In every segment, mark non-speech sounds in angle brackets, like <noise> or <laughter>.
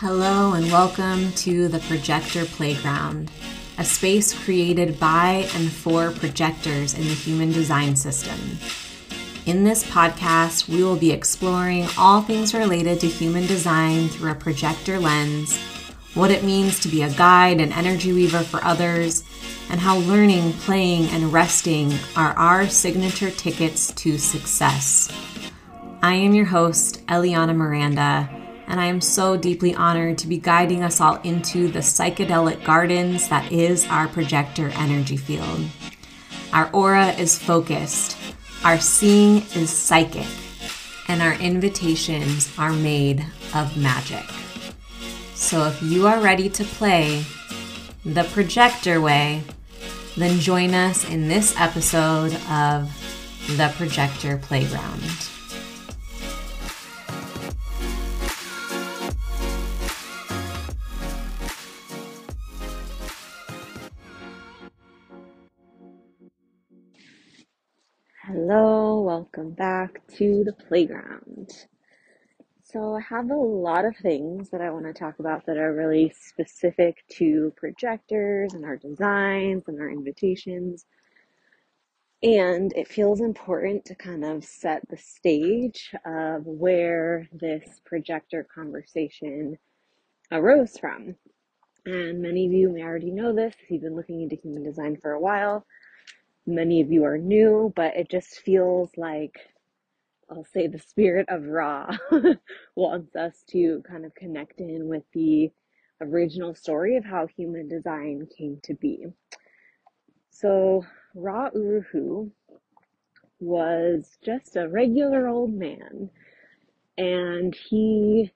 Hello, and welcome to the Projector Playground, a space created by and for projectors in the human design system. In this podcast, we will be exploring all things related to human design through a projector lens, what it means to be a guide and energy weaver for others, and how learning, playing, and resting are our signature tickets to success. I am your host, Eliana Miranda and I am so deeply honored to be guiding us all into the psychedelic gardens that is our projector energy field. Our aura is focused, our seeing is psychic, and our invitations are made of magic. So if you are ready to play the projector way, then join us in this episode of The Projector Playground. Hello, welcome back to the playground. So, I have a lot of things that I want to talk about that are really specific to projectors and our designs and our invitations. And it feels important to kind of set the stage of where this projector conversation arose from. And many of you may already know this if you've been looking into human design for a while many of you are new, but it just feels like I'll say the spirit of Ra <laughs> wants us to kind of connect in with the original story of how human design came to be. So, Ra Uru Hu was just a regular old man, and he,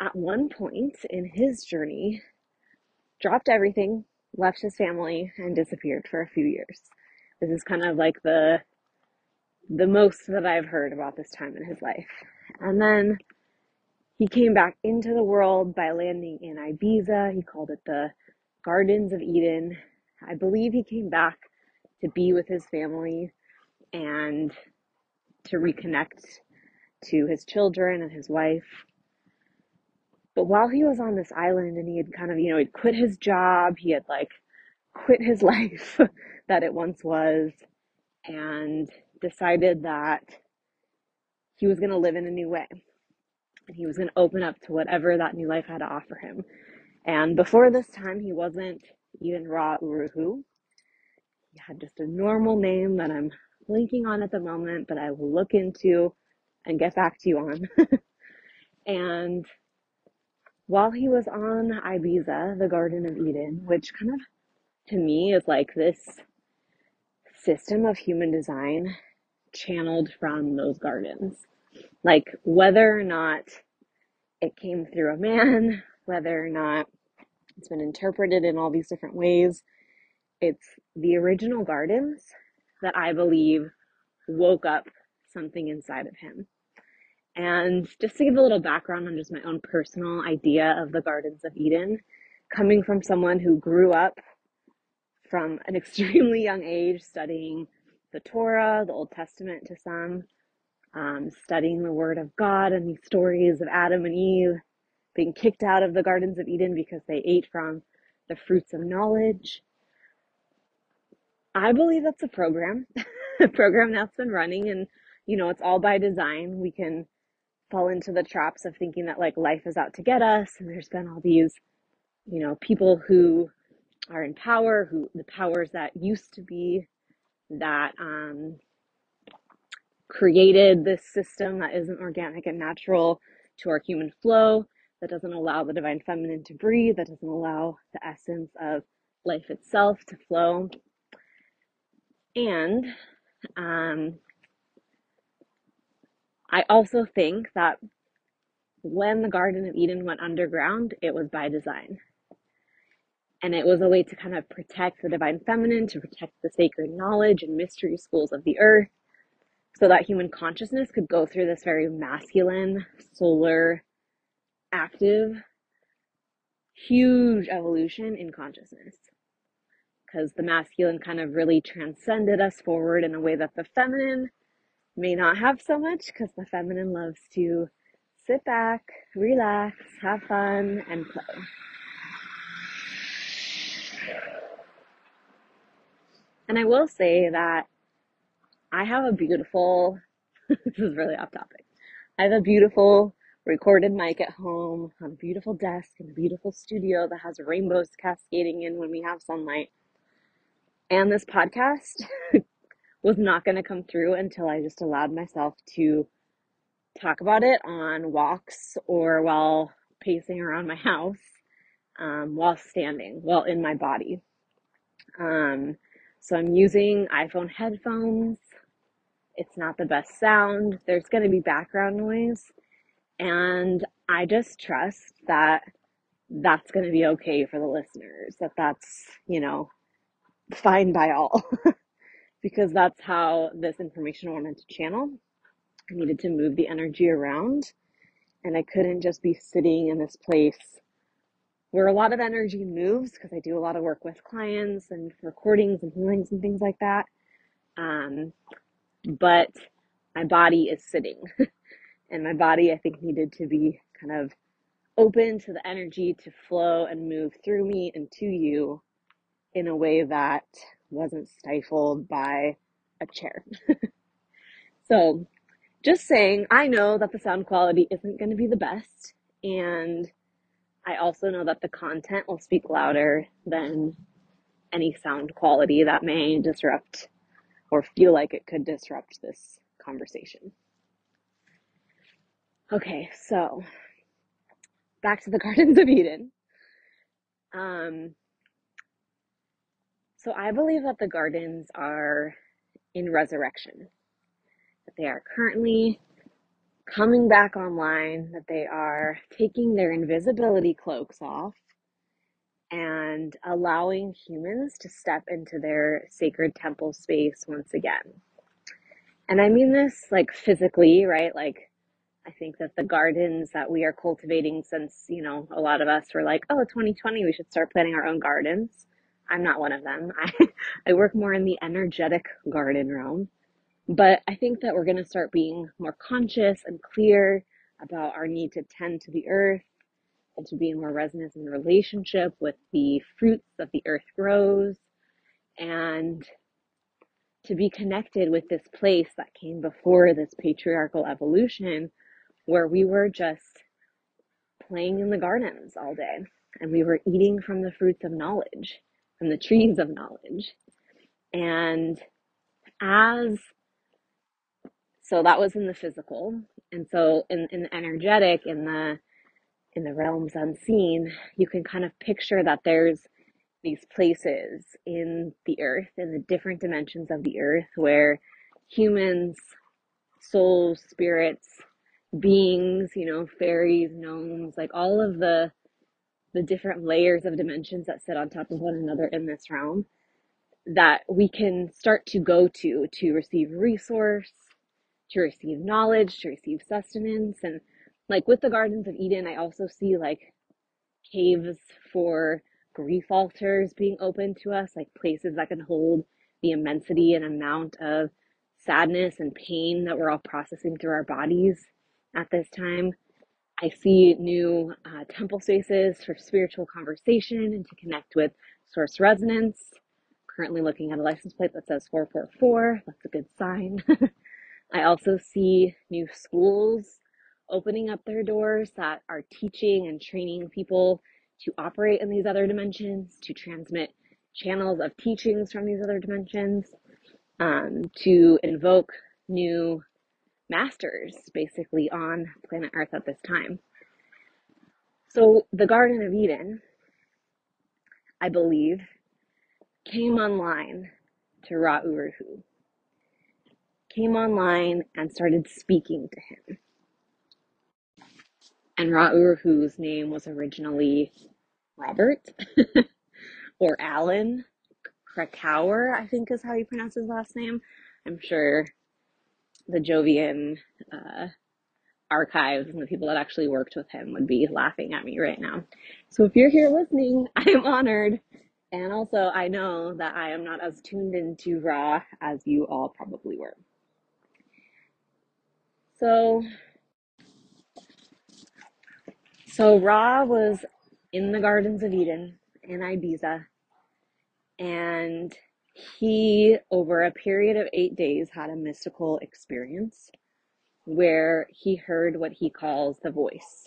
at one point in his journey, dropped everything, left his family, and disappeared for a few years. This is kind of like the the most that I've heard about this time in his life. And then he came back into the world by landing in Ibiza. He called it the Gardens of Eden. I believe he came back to be with his family and to reconnect to his children and his wife. But while he was on this island and he had kind of, you know, he'd quit his job, he had like quit his <laughs> life that it once was and decided that he was going to live in a new way. And he was going to open up to whatever that new life had to offer him. And before this time, he wasn't even Ra Uru Hu. He had just a normal name that I'm blinking on at the moment, but I will look into and get back to you on. <laughs> and while he was on Ibiza, the Garden of Eden, which kind of to me is like this system of human design channeled from those gardens. Like whether or not it came through a man, <laughs> whether or not it's been interpreted in all these different ways, it's the original gardens that I believe woke up something inside of him. And just to give a little background on just my own personal idea of the Gardens of Eden, coming from someone who grew up from an <laughs> extremely young age studying the Torah, the Old Testament to some, um, studying the Word of God and these stories of Adam and Eve being kicked out of the Gardens of Eden because they ate from the fruits of knowledge. I believe that's a program, <laughs> a program that's been running, and you know, it's all by design. We can fall into the traps of thinking that like life is out to get us, and there's been all these, you know, people who are in power, who the powers that used to be that um, created this system that isn't organic and natural to our human flow, that doesn't allow the divine feminine to breathe, that doesn't allow the essence of life itself to flow. And um, I also think that when the Garden of Eden went underground, it was by design. And it was a way to kind of protect the divine feminine, to protect the sacred knowledge and mystery schools of the earth, so that human consciousness could go through this very masculine, solar, active, huge evolution in consciousness. Because the masculine kind of really transcended us forward in a way that the feminine may not have so much, because the feminine loves to sit back, relax, have fun, and play. And I will say that I have a beautiful, <laughs> this is really off topic. I have a beautiful recorded mic at home on a beautiful desk in a beautiful studio that has rainbows cascading in when we have sunlight. And this podcast <laughs> was not going to come through until I just allowed myself to talk about it on walks or while pacing around my <laughs> house, um, while standing, while in my body. Um, so I'm using iPhone headphones. It's not the best sound. There's going to be background noise. And I just trust that that's going to be okay for the listeners, that that's, you know, fine by all. <laughs> because that's how this information wanted to channel. I needed to move the energy around and I couldn't just be sitting in this place where a lot of energy moves because I do a lot of work with clients and recordings and healings and things like that. Um, but my body is sitting <laughs> and my body, I think, needed to be kind of open to the energy to flow and move through me and to you in a way that wasn't stifled by a chair. <laughs> so, just saying, I know that the sound quality isn't going to be the best, and I also know that the content will speak louder than any sound quality that may disrupt or feel like it could disrupt this conversation. Okay, so back to the <laughs> Gardens of Eden. Um, so I believe that the gardens are in resurrection, that they are currently coming back online, that they are taking their invisibility cloaks off and allowing humans to step into their sacred temple space once again. And I mean this like physically, right? Like, I think that the gardens that we are cultivating since, you know, a lot of us were like, oh, 2020, we should start planting our own gardens. I'm not one of them. <laughs> I, I work more in the energetic garden realm. But I think that we're going to start being more conscious and clear about our need to tend to the earth and to be in more resonance in relationship with the fruits that the earth grows and to be connected with this place that came before this patriarchal evolution where we were just playing in the gardens all day and we were eating from the fruits of knowledge from the trees of knowledge. And as so that was in the physical. And so in, in the energetic, in the in the realms unseen, you can kind of picture that there's these places in the earth, in the different dimensions of the earth, where humans, souls, spirits, beings, you know, fairies, gnomes, like all of the the different layers of dimensions that sit on top of one another in this realm that we can start to go to to receive resource, to receive knowledge, to receive sustenance. And like with the Gardens of Eden, I also see like caves for grief altars being open to us, like places that can hold the immensity and amount of sadness and pain that we're all processing through our bodies at this time. I see new uh, temple spaces for spiritual conversation and to connect with source resonance. Currently looking at a license plate that says 444. That's a good sign. <laughs> I also see new schools opening up their doors that are teaching and training people to operate in these other dimensions, to transmit channels of teachings from these other dimensions, um, to invoke new masters basically on planet Earth at this time. So the Garden of Eden, I believe, came online to Ra Uru came online and started speaking to him. And Ra whose name was originally Robert <laughs> or Alan Krakower, I think is how you pronounce his last name. I'm sure the Jovian uh, archives and the people that actually worked with him would be laughing at me right now. So if you're here listening, <laughs> I am honored. And also, I know that I am not as tuned into Ra as you all probably were. So, So Ra was in the Gardens of Eden in Ibiza, and he, over a period of eight days, had a mystical experience where he heard what he calls the voice.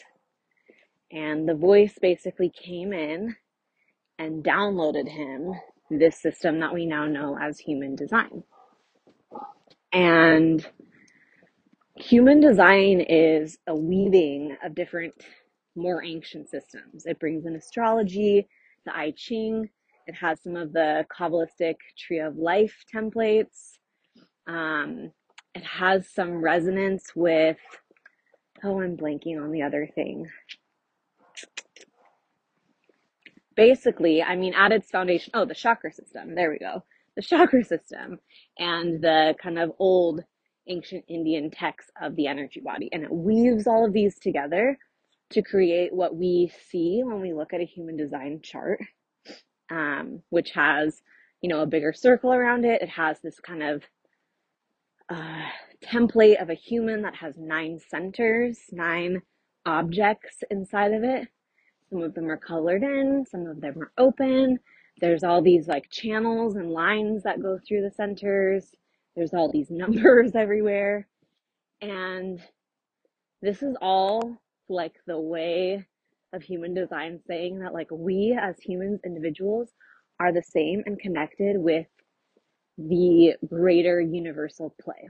And the voice basically came in and downloaded him this system that we now know as human design. And human design is a weaving of different, more ancient systems. It brings in astrology, the I Ching, it has some of the Kabbalistic Tree of Life templates. Um, it has some resonance with, oh, I'm blanking on the other thing. Basically, I mean, at its foundation, oh, the chakra system. There we go. The chakra system and the kind of old ancient Indian texts of the energy body. And it weaves all of these together to create what we see when we look at a human design chart, um, which has, you know, a bigger circle around it. It has this kind of uh, template of a human that has nine centers, nine objects inside of it. Some of them are colored in, some of them are open. There's all these like channels and lines that go through the centers. There's all these <laughs> numbers everywhere. And this is all like the way of human design saying that like we as humans, individuals, are the same and connected with the greater universal play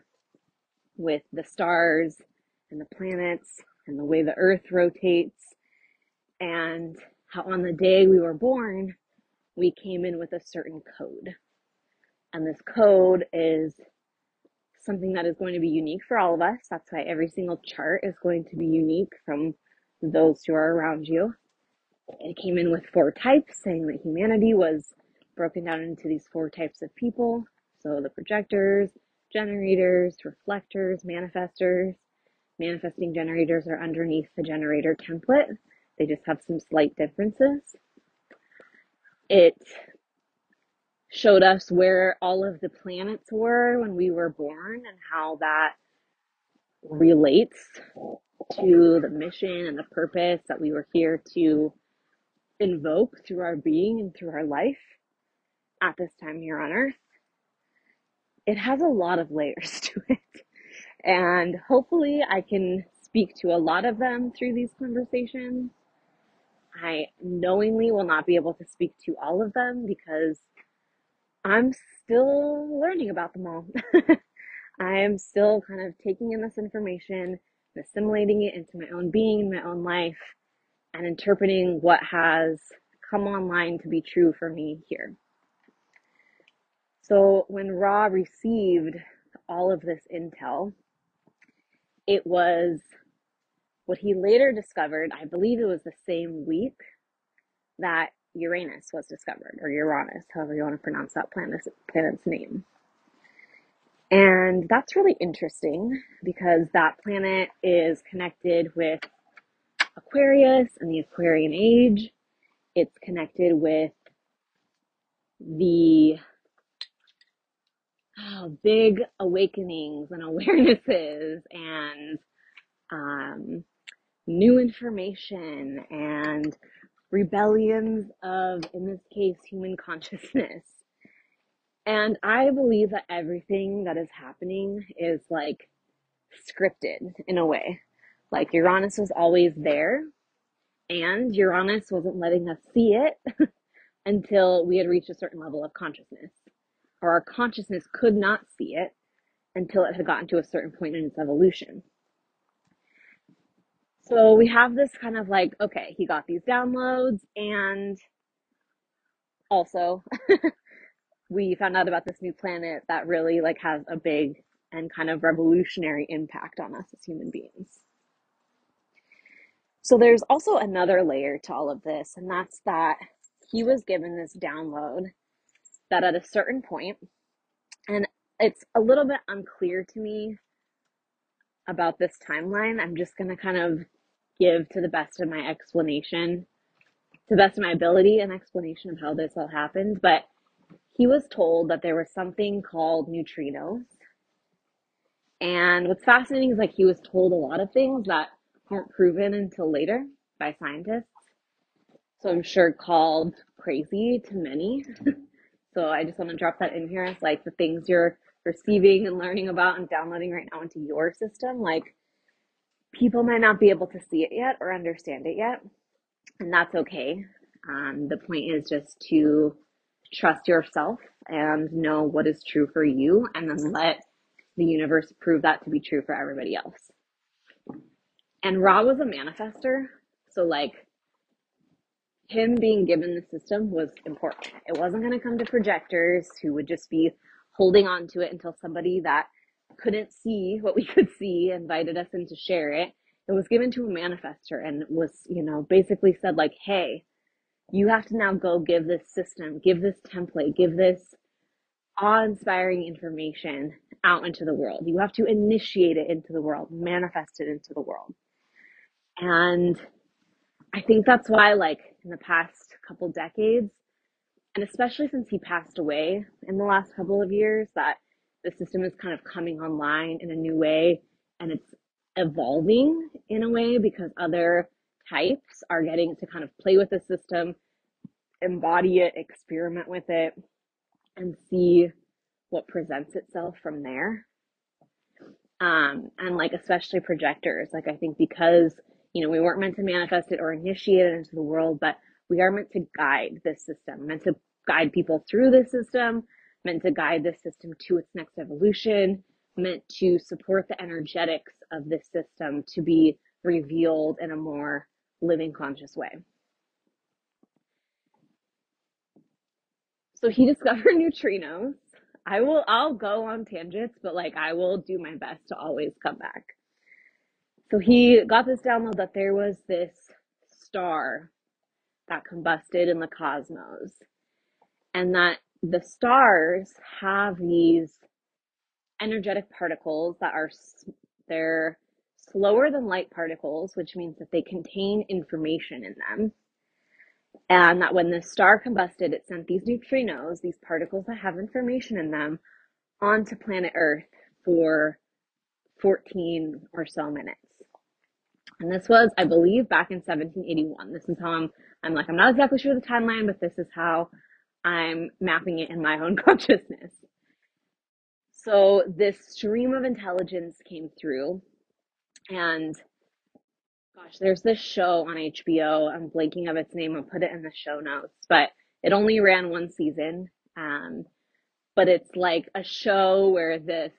with the stars and the planets and the way the earth rotates and how on the day we were born, we came in with a certain code. And this code is something that is going to be unique for all of us. That's why every single chart is going to be unique from those who are around you. It came in with four types, saying that humanity was broken down into these four types of people. So the projectors, generators, reflectors, manifestors. Manifesting generators are underneath the generator template. They just have some slight differences. It showed us where all of the planets were when we were born and how that relates to the mission and the purpose that we were here to invoke through our being and through our life at this time here on earth. It has a lot of layers <laughs> to it. And hopefully I can speak to a lot of them through these conversations. I knowingly will not be able to speak to all of them because I'm still learning about them all. <laughs> I am still kind of taking in this information and assimilating it into my own being my own life and interpreting what has come online to be true for me here. So when Ra received all of this intel, it was what he later discovered, I believe it was the same week that Uranus was discovered, or Uranus, however you want to pronounce that planet's, planet's name. And that's really interesting because that planet is connected with Aquarius and the Aquarian age. It's connected with the oh, big awakenings and awarenesses and um, new information and rebellions of, in this case, human consciousness. And I believe that everything that is happening is like scripted in a way. Like Uranus was always there, and Uranus wasn't letting us see it <laughs> until we had reached a certain level of consciousness. Or our consciousness could not see it until it had gotten to a certain point in its evolution. So we have this kind of like, okay, he got these downloads and also <laughs> we found out about this new planet that really like has a big and kind of revolutionary impact on us as human beings. So there's also another layer to all of this, and that's that he was given this download that at a certain point, and it's a little bit unclear to me about this timeline. I'm just going to kind of give to the best of my explanation, to the best of my ability, an explanation of how this all happened. But he was told that there was something called neutrinos. And what's fascinating is like he was told a lot of things that weren't proven until later by scientists. So I'm sure called crazy to many. <laughs> so I just want to drop that in here as like the things you're receiving and learning about and downloading right now into your system. Like people might not be able to see it yet or understand it yet, and that's okay. Um, the point is just to trust yourself and know what is true for you, and then let the universe prove that to be true for everybody else. And Ra was a manifestor, so like him being given the system was important. It wasn't going to come to projectors who would just be holding on to it until somebody that couldn't see what we could see invited us in to share it. It was given to a manifestor and was, you know, basically said like, hey, you have to now go give this system, give this template, give this awe-inspiring information out into the world. You have to initiate it into the world, manifest it into the world. And I think that's why, like, in the past couple decades, and especially since he passed away in the last couple of years, that the system is kind of coming online in a new way and it's evolving in a way because other types are getting to kind of play with the system, embody it, experiment with it, and see what presents itself from there. Um, and like especially projectors, like I think because you know we weren't meant to manifest it or initiate it into the world, but we are meant to guide this system, meant to guide people through this system, meant to guide this system to its next evolution, meant to support the energetics of this system to be revealed in a more living conscious way. So he <laughs> discovered neutrinos. I will I'll go on tangents, but like I will do my best to always come back. So he got this download that there was this star that combusted in the cosmos and that the stars have these energetic particles that are they're slower than light particles which means that they contain information in them. And that when the star combusted it sent these neutrinos these particles that have information in them onto planet earth for 14 or so minutes. And this was i believe back in 1781 this is how i'm I'm like, I'm not exactly sure the timeline, but this is how I'm mapping it in my own <laughs> consciousness. So this stream of intelligence came through, and gosh, there's this show on HBO. I'm blanking of its name. I'll put it in the show notes, but it only ran one season. Um, but it's like a show where this,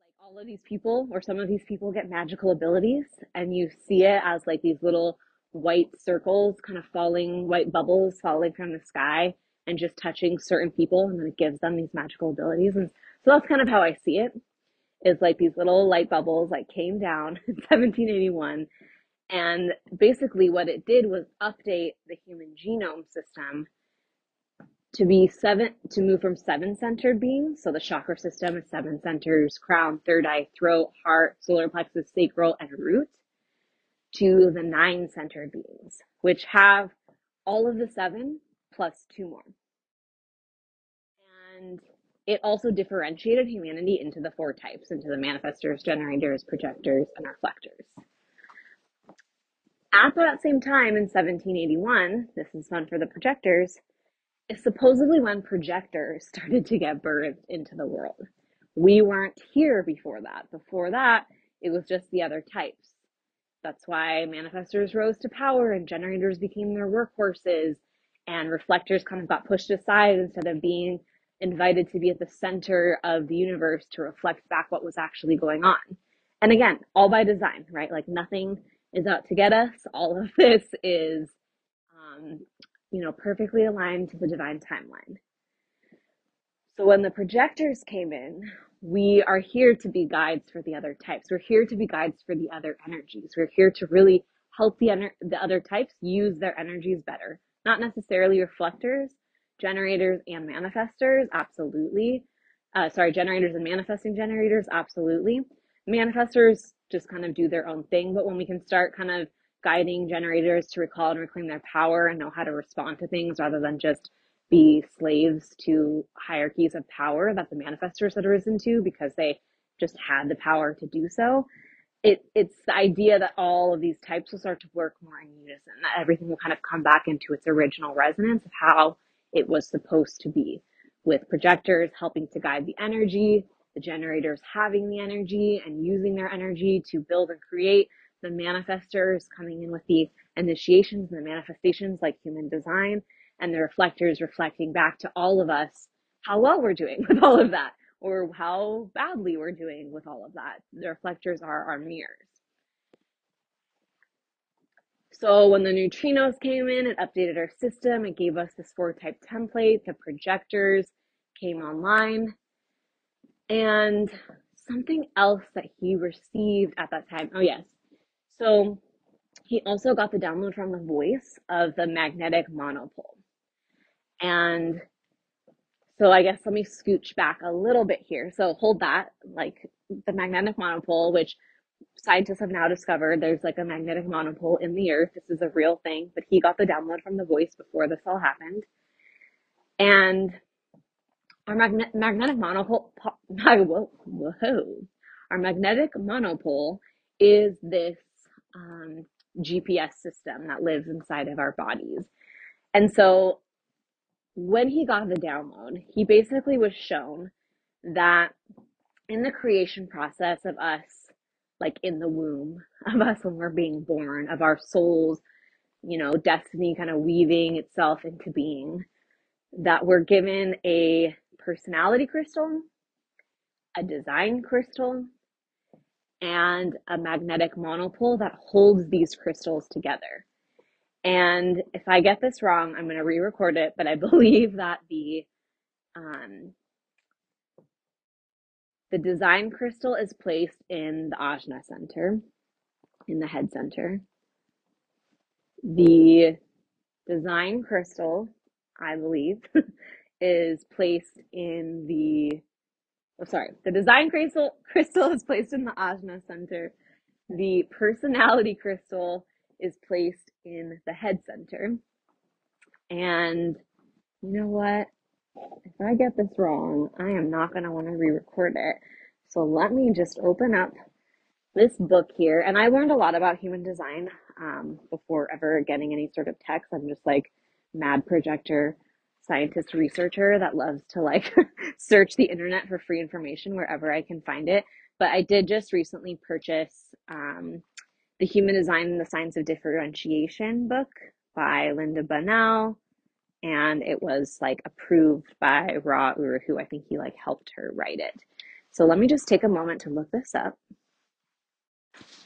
like all of these people or some of these people get magical abilities, and you see it as like these little white circles kind of falling, white bubbles falling from the sky and just touching certain people and then it gives them these magical abilities. And so that's kind of how I see it. Is like these little light bubbles like came down <laughs> in 1781 and basically what it did was update the human genome system to be seven to move from seven centered beings. So the chakra system is seven centers, crown, third eye, throat, heart, solar plexus, sacral, and root to the nine centered beings, which have all of the seven plus two more. And it also differentiated humanity into the four types, into the manifestors, generators, projectors, and reflectors. At that same time in 1781, this is fun for the projectors, is supposedly when projectors <laughs> started to get birthed into the world. We weren't here before that. Before that, it was just the other types. That's why manifestors rose to power and generators became their workhorses and reflectors kind of got pushed aside instead of being invited to be at the center of the universe to reflect back what was actually going on. And again, all by design, right? Like nothing is out to get us. All of <laughs> this is, um, you know, perfectly aligned to the divine timeline. So when the projectors came in, we are here to be guides for the other types. We're here to be guides for the other energies. We're here to really help the, ener- the other types use their energies better. Not necessarily reflectors, generators and manifestors, absolutely. Uh, sorry, generators and manifesting generators, absolutely. Manifestors just kind of do their own thing, but when we can start kind of guiding generators to recall and reclaim their power and know how to respond to things rather than just be slaves to hierarchies of power that the manifestors had risen to because they just had the power to do so, it it's the idea that all of these types will start to work more in unison, that everything will kind of come back into its original resonance of how it was supposed to be, with projectors helping to guide the energy, the generators having the energy and using their energy to build and create, the manifestors coming in with the initiations and the manifestations like human design, and the reflectors reflecting back to all of us how well we're doing <laughs> with all of that or how badly we're doing with all of that. The reflectors are our mirrors. So when the neutrinos came in, it updated our system. It gave us this four type template. The projectors came online. And something else that he received at that time. Oh, yes. So he also got the download from the voice of the magnetic monopole. And so I guess let me scooch back a little bit here. So hold that, like the magnetic monopole, which scientists have now discovered there's like a magnetic monopole in the earth. This is a real thing, but he got the download from the voice before this all happened. And our magne- magnetic monopole, <laughs> whoa, whoa, our magnetic monopole is this um, GPS system that lives inside of our bodies. And so when he got the download, he basically was shown that in the creation process of us, like in the womb <laughs> of us when we're being born, of our souls, you know, destiny kind of weaving itself into being, that we're given a personality crystal, a design crystal, and a magnetic monopole that holds these crystals together. And if I get this wrong, I'm going to re-record it, but I <laughs> believe that the um, the design crystal is placed in the ajna center, in the head center. The design crystal, I believe, <laughs> is placed in the oh sorry, the design crystal <laughs> crystal is placed in the ajna center. The personality crystal is placed in the head center. And you know what? If I get this wrong, I am not going to want to re record it. So let me just open up this book here. And I learned a lot about human design um, before ever getting any sort of text. I'm just like mad projector scientist researcher that loves to like <laughs> search the internet for free information wherever I can find it. But I did just recently purchase um, the Human Design and the Science of Differentiation book by Lynda Bunnell. And it was like approved by Ra Uru, who I think he like helped her write it. So let me just take a moment to look this up.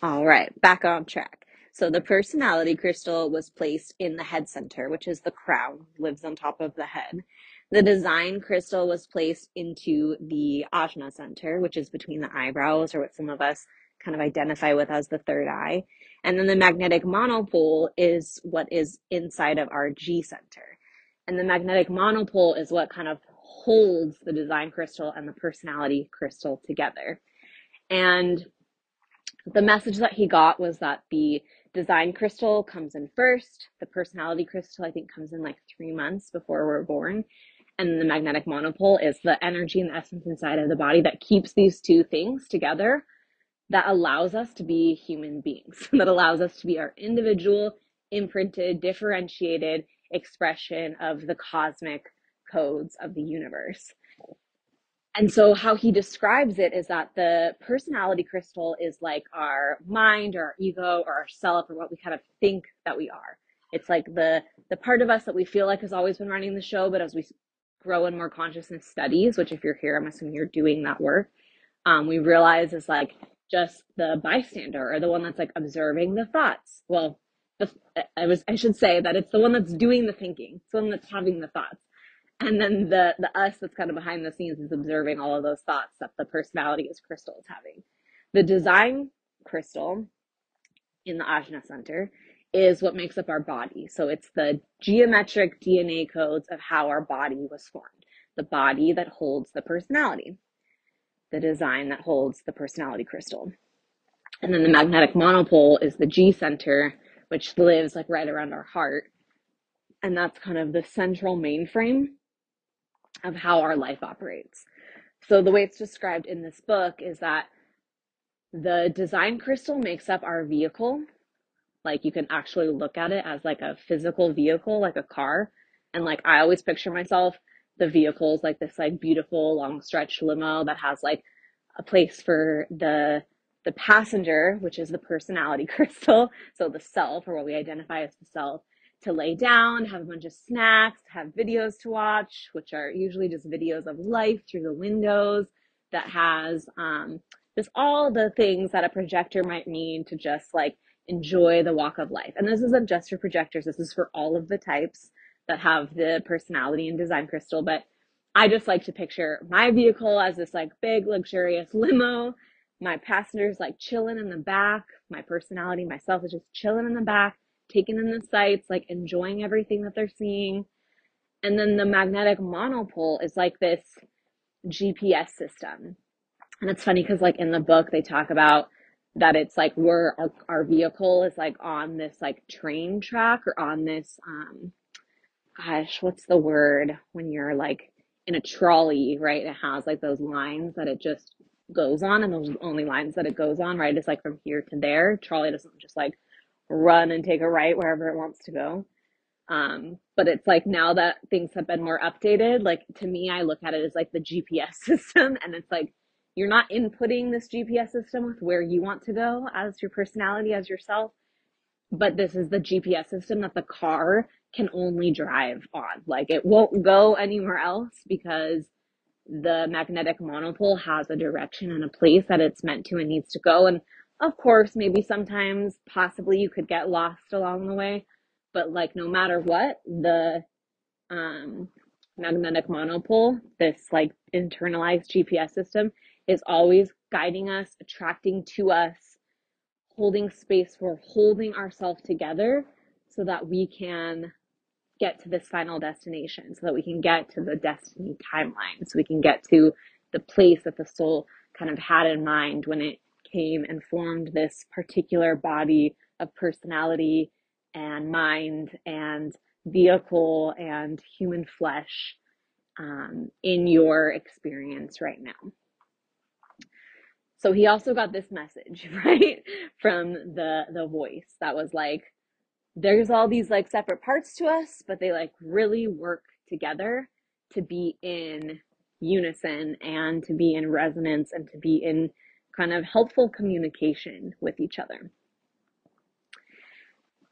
All right, back on track. So the personality crystal was placed in the head center, which is the crown, lives on top of the head. The design crystal was placed into the ajna center, which is between the eyebrows, or what some of us kind of identify with as the third eye. And then the magnetic monopole is what is inside of our G center. And the magnetic monopole is what kind of holds the design crystal and the personality crystal together. And the message that he got was that the design crystal comes in first, the personality crystal, I think, comes in like three months before we're born. And the magnetic monopole is the energy and the essence inside of the body that keeps these two things together that allows us to be human beings, <laughs> that allows us to be our individual, imprinted, differentiated expression of the cosmic codes of the universe. And so, how he describes it is that the personality crystal is like our mind or our ego or our self or what we kind of think that we are. It's like the the part of us that we feel like has always been running the show, but as we grow in more consciousness studies, which if you're here, I'm assuming you're doing that work, um, we realize is like just the bystander or the one that's like observing the thoughts. Well, I was I should say that it's the one that's doing the thinking, it's the one that's having the thoughts, and then the the us that's kind of behind the scenes is observing all of those thoughts that the personality is crystal is having. The design crystal in the Ajna Center is what makes up our body. So it's the geometric DNA codes of how our body was formed. The body that holds the personality the design that holds the personality crystal. And then the magnetic monopole is the G center, which lives like right around our heart. And that's kind of the central mainframe of how our life operates. So the way it's described in this book is that The design crystal makes up our vehicle. Like you can actually look at it as like a physical vehicle, like a car. And like I always picture myself, the vehicle is like this like beautiful long stretch limo that has like a place for the the passenger, which is the personality <laughs> crystal, so the self or what we identify as the self, to lay down, have a bunch of snacks, have videos to watch, which are usually just videos of life through the windows that has um, just all the things that a projector might need to just like enjoy the walk of life. And this isn't just for projectors, this is for all of the types that have the personality and design crystal. But I just like to picture my vehicle as this like big, luxurious limo. My passengers like chilling in the back. My personality, myself is just chilling in the back, taking in the sights, like enjoying everything that they're seeing. And then the magnetic monopole is like this GPS system. And it's funny because like in the book they talk about that it's like we're our, our vehicle is like on this like train track or on this um gosh, what's the word when you're like in a trolley, right? It has like those lines that it just goes on and those only lines that it goes on, right? It's like from here to there. Trolley doesn't just like run and take a right wherever it wants to go. Um, but it's like now that things have been more updated, like to me, I look at it as like the GPS <laughs> system, and it's like you're not inputting this GPS system with where you want to go as your personality, as yourself, but this is the GPS system that the car can only drive on. Like it won't go anywhere else because the magnetic monopole has a direction and a place that it's meant to and needs to go. And of course, maybe sometimes possibly you could get lost along the way, but like no matter what, the um, magnetic monopole, this like internalized GPS system, is always guiding us, attracting to us, holding space for holding ourselves together so that we can get to this final destination, so that we can get to the destiny timeline, so we can get to the place that the soul kind of had in mind when it came and formed this particular body of personality and mind and vehicle and human flesh um, in your experience right now. So he also got this message, <laughs> right, from the the voice that was like, there's all these like separate parts to us, but they like really work together to be in unison and to be in resonance and to be in kind of helpful communication with each other.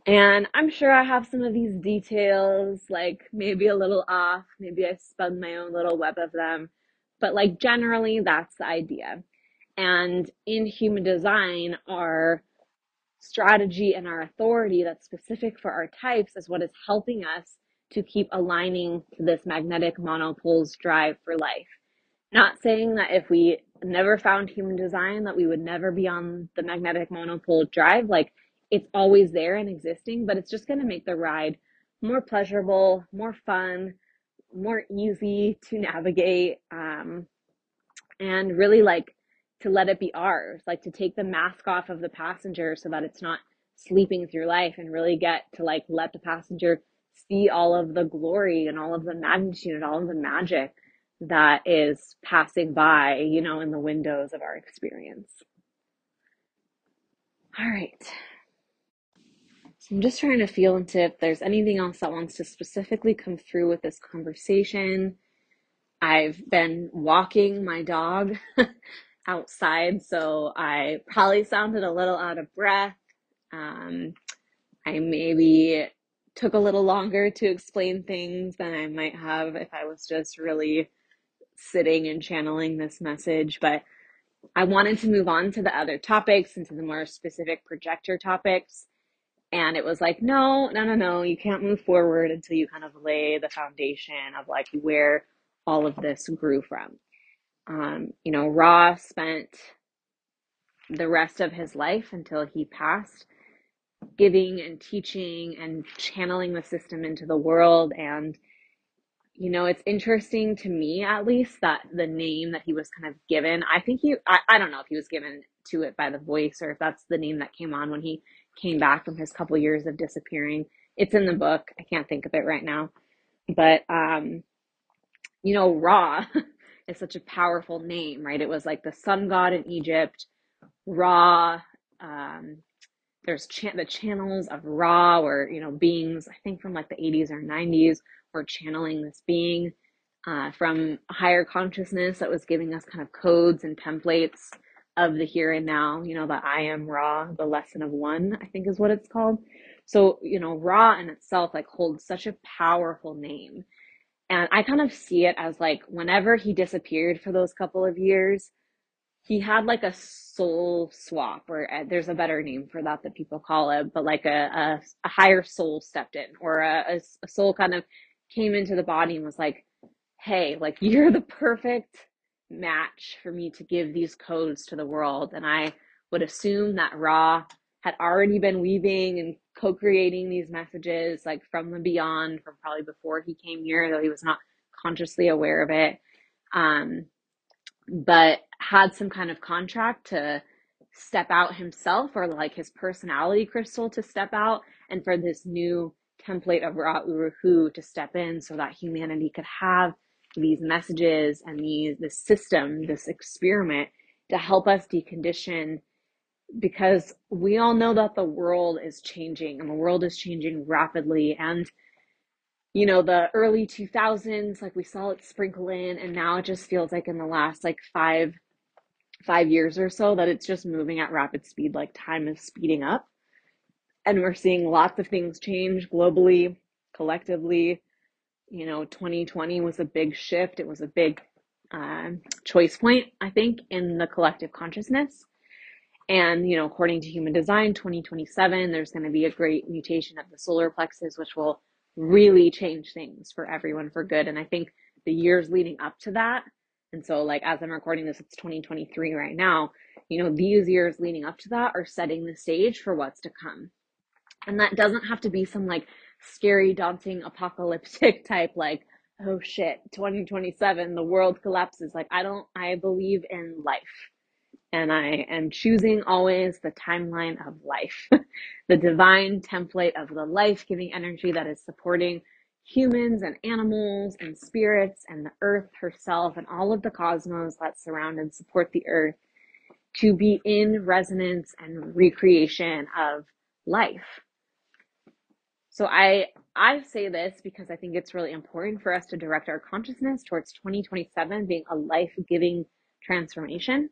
And I'm sure I have some of these details, like maybe a little off, maybe I spun my own little web of them, but like generally that's the idea. And in human design, our strategy and our authority that's specific for our types is what is helping us to keep aligning to this magnetic monopoles drive for life. Not saying that if we never found human design that we would never be on the magnetic monopole drive. Like it's always there and existing, but it's just going to make the ride more pleasurable, more fun, more easy to navigate, um, and really like to let it be ours, like to take the mask off of the passenger so that it's not sleeping through life and really get to like let the passenger see all of the glory and all of the magnitude and all of the magic that is passing by, you know, in the windows of our experience. All right. So I'm just trying to feel into if there's anything else that wants to specifically come through with this conversation. I've been walking my dog <laughs> outside, so I probably sounded a little out of breath. Um, I maybe took a little longer to explain things than I might have if I was just really sitting and channeling this message, but I wanted to move on to the other topics and to the more specific projector topics. And it was like, no, no, no, no, you can't move forward until you kind of lay the foundation of like where all of this grew from. Um, you know, Ra spent the rest of his life until he passed giving and teaching and channeling the system into the world and you know, it's interesting to me at least that the name that he was kind of given, I think he, I, I don't know if he was given to it by the voice or if that's the name that came on when he came back from his couple years of disappearing. It's in the book. I can't think of it right now. But, um, you know, Ra <laughs> is such a powerful name, right? It was like the sun god in Egypt. Ra. Um, there's cha- the channels of Ra, where you know beings, I think from like the 80s or 90s, were channeling this being uh, from higher consciousness that was giving us kind of codes and templates of the here and now. You know, the I am Ra, the lesson of one, I think is what it's called. So you know, Ra in itself like holds such a powerful name. And I kind of see it as like whenever he disappeared for those couple of years, he had like a soul swap or uh, there's a better name for that that people call it but like a, a, a higher soul stepped in or a, a, soul kind of came into the body and was like hey like <laughs> you're the perfect match for me to give these codes to the world. And i would assume that ra had already been weaving and co-creating these messages like from the beyond from probably before he came here though he was not consciously aware of it. Um, but had some kind of contract to step out himself or like his personality crystal to step out and for this new template of Ra Uru Hu to step in so that humanity could have these messages and these this system, this experiment to help us decondition because we all know that the world is changing and the world is changing rapidly. And you know the early 2000s like we saw it sprinkle in and now it just feels like in the last like 5 5 years or so that it's just moving at rapid speed like time is speeding up. And we're seeing lots of things change globally collectively. You know 2020 was a big shift. It was a big uh, choice point i think in the collective consciousness and you know according to human design 2027 there's going to be a great mutation of the solar plexus which will really change things for everyone for good. And I think the years leading up to that, and so like as I'm recording this, it's 2023 right now, you know, these years leading up to that are setting the stage for what's to come. And that doesn't have to be some like scary, daunting, apocalyptic <laughs> type, like, oh shit, 2027, the world collapses. Like, I don't, I believe in life and I am choosing always the timeline of life, <laughs> the divine template of the life giving energy that is supporting humans and animals and spirits and the earth herself and all of the cosmos that surround and support the earth to be in resonance and recreation of life. So I I say this because I think it's really important for us to direct our consciousness towards 2027 being a life-giving transformation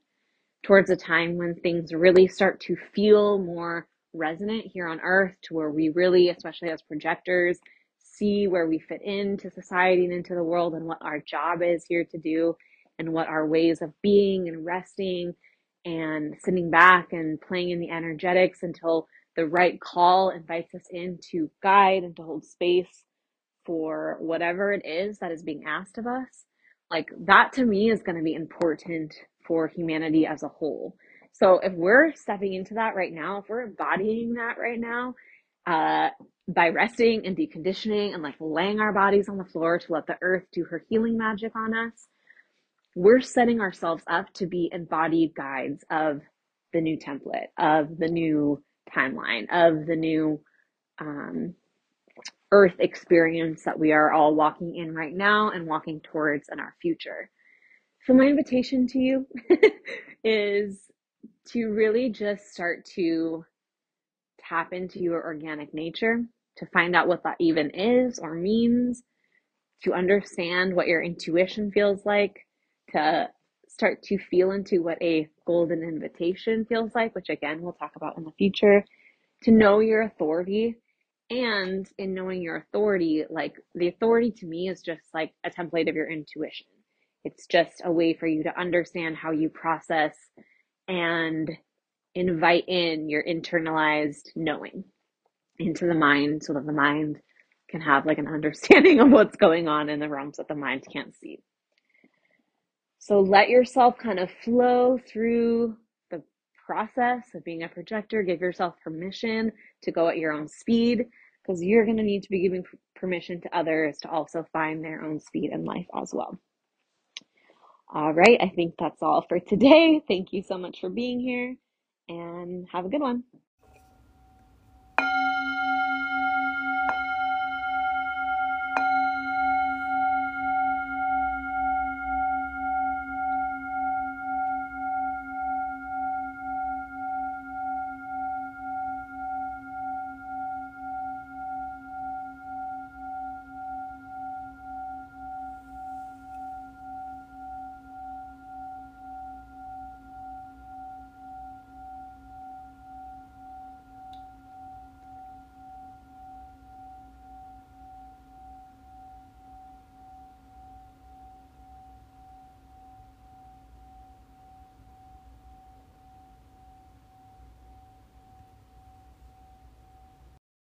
towards a time when things really start to feel more resonant here on earth to where we really, especially as projectors, see where we fit into society and into the world and what our job is here to do and what our ways of being and resting and sitting back and playing in the energetics until the right call invites us in to guide and to hold space for whatever it is that is being asked of us. Like that to me is going to be important for humanity as a whole. So if we're stepping into that right now, if we're embodying that right now, uh, by resting and deconditioning and like laying our bodies on the floor to let the earth do her healing magic on us, we're setting ourselves up to be embodied guides of the new template, of the new timeline, of the new um, earth experience that we are all walking in right now and walking towards in our future. So, my invitation to you <laughs> is to really just start to tap into your organic nature, to find out what that even is or means, to understand what your intuition feels like, to start to feel into what a golden invitation feels like, which again we'll talk about in the future, to know your authority. And in knowing your authority, like the authority to me is just like a template of your intuition. It's just a way for you to understand how you process and invite in your internalized knowing into the mind so that the mind can have like an <laughs> understanding of what's going on in the realms that the mind can't see. So let yourself kind of flow through the process of being a projector. Give yourself permission to go at your own speed because you're going to need to be giving permission to others to also find their own speed in life as well. All right, I think that's all for today. Thank you so much for being here and have a good one.